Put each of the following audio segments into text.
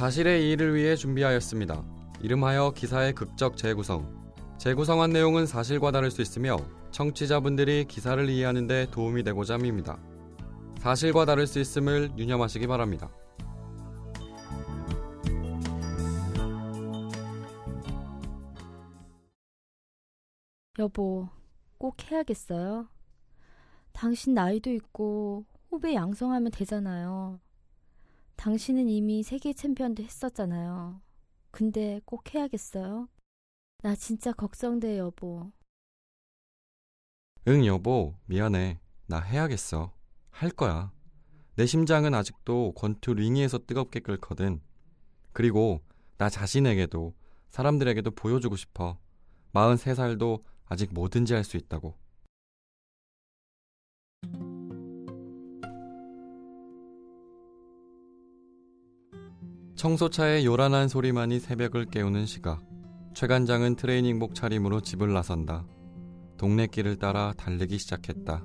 사실의 이의를 위해 준비하였습니다. 이름하여 기사의 극적 재구성. 재구성한 내용은 사실과 다를 수 있으며 청취자분들이 기사를 이해하는 데 도움이 되고자 합니다. 사실과 다를 수 있음을 유념하시기 바랍니다. 여보, 꼭 해야겠어요? 당신 나이도 있고 후배 양성하면 되잖아요. 당신은 이미 세계 챔피언도 했었잖아요. 근데 꼭 해야겠어요? 나 진짜 걱정돼, 여보. 응, 여보. 미안해. 나 해야겠어. 할 거야. 내 심장은 아직도 권투 링위에서 뜨겁게 끓거든. 그리고 나 자신에게도 사람들에게도 보여주고 싶어. 43살도 아직 뭐든지 할 수 있다고. 청소차의 요란한 소리만이 새벽을 깨우는 시각. 최관장은 트레이닝복 차림으로 집을 나선다. 동네 길을 따라 달리기 시작했다.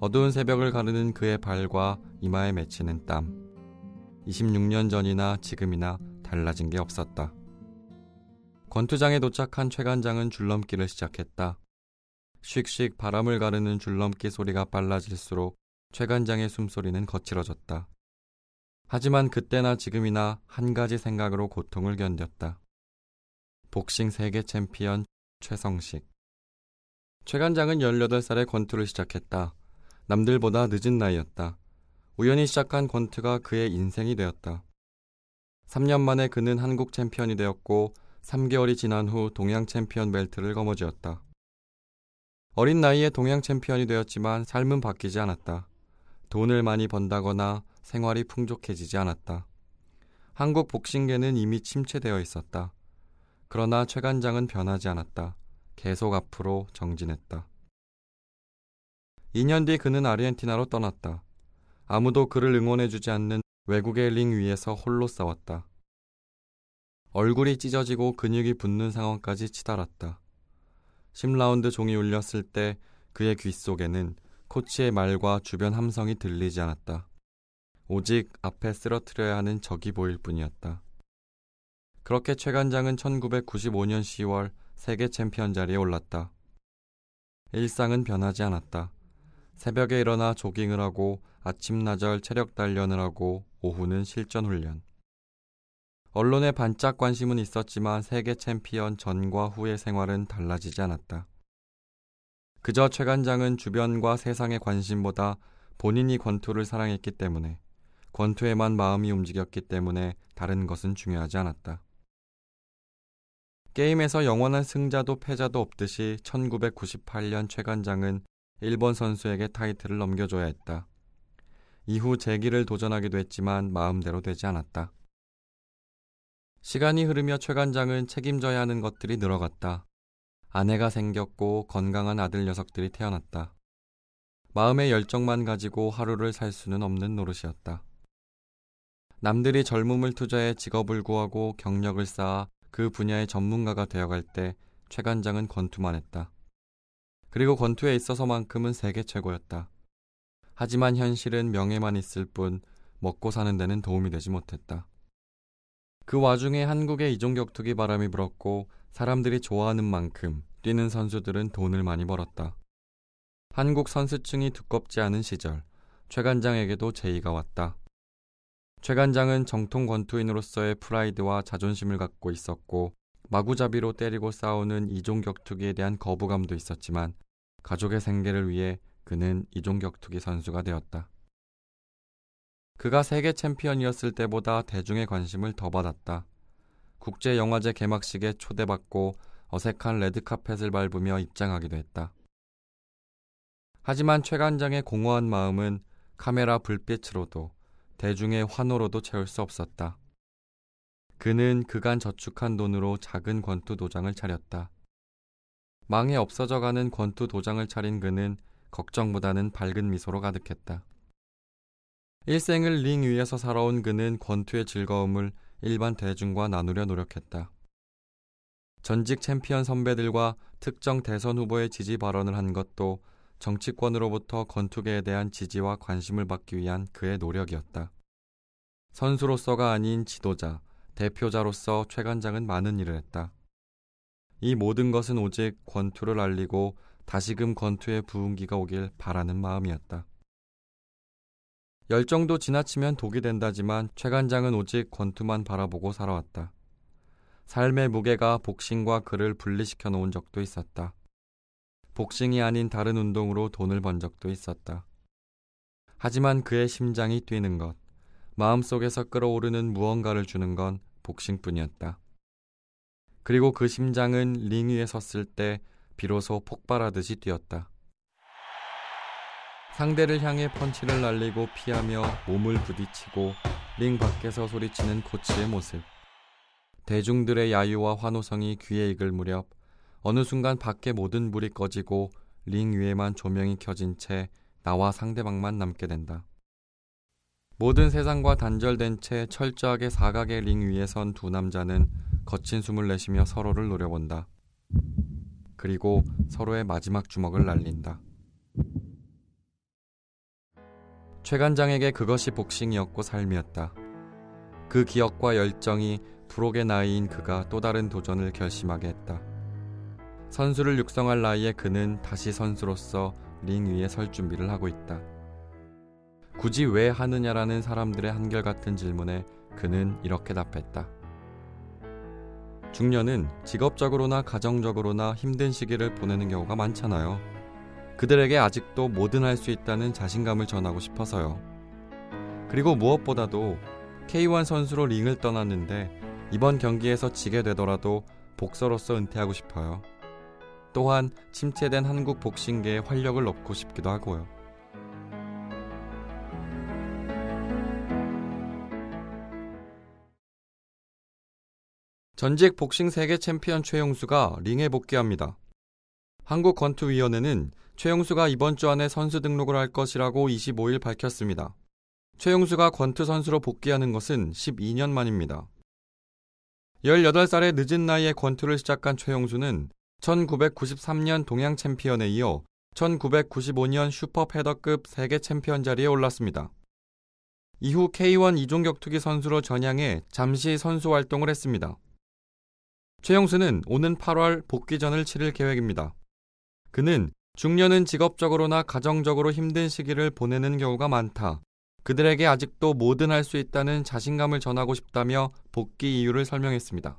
어두운 새벽을 가르는 그의 발과 이마에 맺히는 땀. 26년 전이나 지금이나 달라진 게 없었다. 권투장에 도착한 최관장은 줄넘기를 시작했다. 씩씩 바람을 가르는 줄넘기 소리가 빨라질수록 최관장의 숨소리는 거칠어졌다. 하지만 그때나 지금이나 한 가지 생각으로 고통을 견뎠다. 복싱 세계 챔피언 최성식. 최관장은 18살에 권투를 시작했다. 남들보다 늦은 나이였다. 우연히 시작한 권투가 그의 인생이 되었다. 3년 만에 그는 한국 챔피언이 되었고 3개월이 지난 후 동양 챔피언 벨트를 거머쥐었다. 어린 나이에 동양 챔피언이 되었지만 삶은 바뀌지 않았다. 돈을 많이 번다거나 생활이 풍족해지지 않았다. 한국 복싱계는 이미 침체되어 있었다. 그러나 최관장은 변하지 않았다. 계속 앞으로 정진했다. 2년 뒤 그는 아르헨티나로 떠났다. 아무도 그를 응원해주지 않는 외국의 링 위에서 홀로 싸웠다. 얼굴이 찢어지고 근육이 붙는 상황까지 치달았다. 10라운드 종이 울렸을 때 그의 귀 속에는 코치의 말과 주변 함성이 들리지 않았다. 오직 앞에 쓰러뜨려야 하는 적이 보일 뿐이었다. 그렇게 최관장은 1995년 10월 세계 챔피언 자리에 올랐다. 일상은 변하지 않았다. 새벽에 일어나 조깅을 하고 아침 나절 체력 단련을 하고 오후는 실전 훈련. 언론에 반짝 관심은 있었지만 세계 챔피언 전과 후의 생활은 달라지지 않았다. 그저 최관장은 주변과 세상의 관심보다 본인이 권투를 사랑했기 때문에 권투에만 마음이 움직였기 때문에 다른 것은 중요하지 않았다. 게임에서 영원한 승자도 패자도 없듯이 1998년 최관장은 일본 선수에게 타이틀을 넘겨줘야 했다. 이후 재기를 도전하기도 했지만 마음대로 되지 않았다. 시간이 흐르며 최관장은 책임져야 하는 것들이 늘어갔다. 아내가 생겼고 건강한 아들 녀석들이 태어났다. 마음의 열정만 가지고 하루를 살 수는 없는 노릇이었다. 남들이 젊음을 투자해 직업을 구하고 경력을 쌓아 그 분야의 전문가가 되어갈 때 최관장은 권투만 했다. 그리고 권투에 있어서만큼은 세계 최고였다. 하지만 현실은 명예만 있을 뿐 먹고 사는 데는 도움이 되지 못했다. 그 와중에 한국의 이종격투기 바람이 불었고 사람들이 좋아하는 만큼 뛰는 선수들은 돈을 많이 벌었다. 한국 선수층이 두껍지 않은 시절 최관장에게도 제의가 왔다. 최관장은 정통 권투인으로서의 프라이드와 자존심을 갖고 있었고 마구잡이로 때리고 싸우는 이종 격투기에 대한 거부감도 있었지만 가족의 생계를 위해 그는 이종 격투기 선수가 되었다. 그가 세계 챔피언이었을 때보다 대중의 관심을 더 받았다. 국제영화제 개막식에 초대받고 어색한 레드카펫을 밟으며 입장하기도 했다. 하지만 최관장의 공허한 마음은 카메라 불빛으로도 대중의 환호로도 채울 수 없었다. 그는 그간 저축한 돈으로 작은 권투 도장을 차렸다. 망해 없어져가는 권투 도장을 차린 그는 걱정보다는 밝은 미소로 가득했다. 일생을 링 위에서 살아온 그는 권투의 즐거움을 일반 대중과 나누려 노력했다. 전직 챔피언 선배들과 특정 대선 후보의 지지 발언을 한 것도 정치권으로부터 권투계에 대한 지지와 관심을 받기 위한 그의 노력이었다. 선수로서가 아닌 지도자, 대표자로서 최관장은 많은 일을 했다. 이 모든 것은 오직 권투를 알리고 다시금 권투의 부흥기가 오길 바라는 마음이었다. 열정도 지나치면 독이 된다지만 최관장은 오직 권투만 바라보고 살아왔다. 삶의 무게가 복싱과 그를 분리시켜 놓은 적도 있었다. 복싱이 아닌 다른 운동으로 돈을 번 적도 있었다. 하지만 그의 심장이 뛰는 것, 마음속에서 끌어오르는 무언가를 주는 건 복싱뿐이었다. 그리고 그 심장은 링 위에 섰을 때 비로소 폭발하듯이 뛰었다. 상대를 향해 펀치를 날리고 피하며 몸을 부딪히고 링 밖에서 소리치는 코치의 모습. 대중들의 야유와 환호성이 귀에 익을 무렵 어느 순간 밖에 모든 불이 꺼지고 링 위에만 조명이 켜진 채 나와 상대방만 남게 된다. 모든 세상과 단절된 채 철저하게 사각의 링 위에 선 두 남자는 거친 숨을 내쉬며 서로를 노려본다. 그리고 서로의 마지막 주먹을 날린다. 최관장에게 그것이 복싱이었고 삶이었다. 그 기억과 열정이 부록의 나이인 그가 또 다른 도전을 결심하게 했다. 선수를 육성할 나이에 그는 다시 선수로서 링 위에 설 준비를 하고 있다. 굳이 왜 하느냐라는 사람들의 한결같은 질문에 그는 이렇게 답했다. 중년은 직업적으로나 가정적으로나 힘든 시기를 보내는 경우가 많잖아요. 그들에게 아직도 뭐든 할 수 있다는 자신감을 전하고 싶어서요. 그리고 무엇보다도 K1 선수로 링을 떠났는데 이번 경기에서 지게 되더라도 복서로서 은퇴하고 싶어요. 또한 침체된 한국 복싱계에 활력을 넣고 싶기도 하고요. 전직 복싱 세계 챔피언 최용수가 링에 복귀합니다. 한국권투위원회는 최용수가 이번 주 안에 선수 등록을 할 것이라고 25일 밝혔습니다. 최용수가 권투 선수로 복귀하는 것은 12년 만입니다. 18살의 늦은 나이에 권투를 시작한 최용수는 1993년 동양 챔피언에 이어 1995년 슈퍼 페더급 세계 챔피언 자리에 올랐습니다. 이후 K1 이종 격투기 선수로 전향해 잠시 선수 활동을 했습니다. 최영수는 오는 8월 복귀전을 치를 계획입니다. 그는 중년은 직업적으로나 가정적으로 힘든 시기를 보내는 경우가 많다. 그들에게 아직도 뭐든 할 수 있다는 자신감을 전하고 싶다며 복귀 이유를 설명했습니다.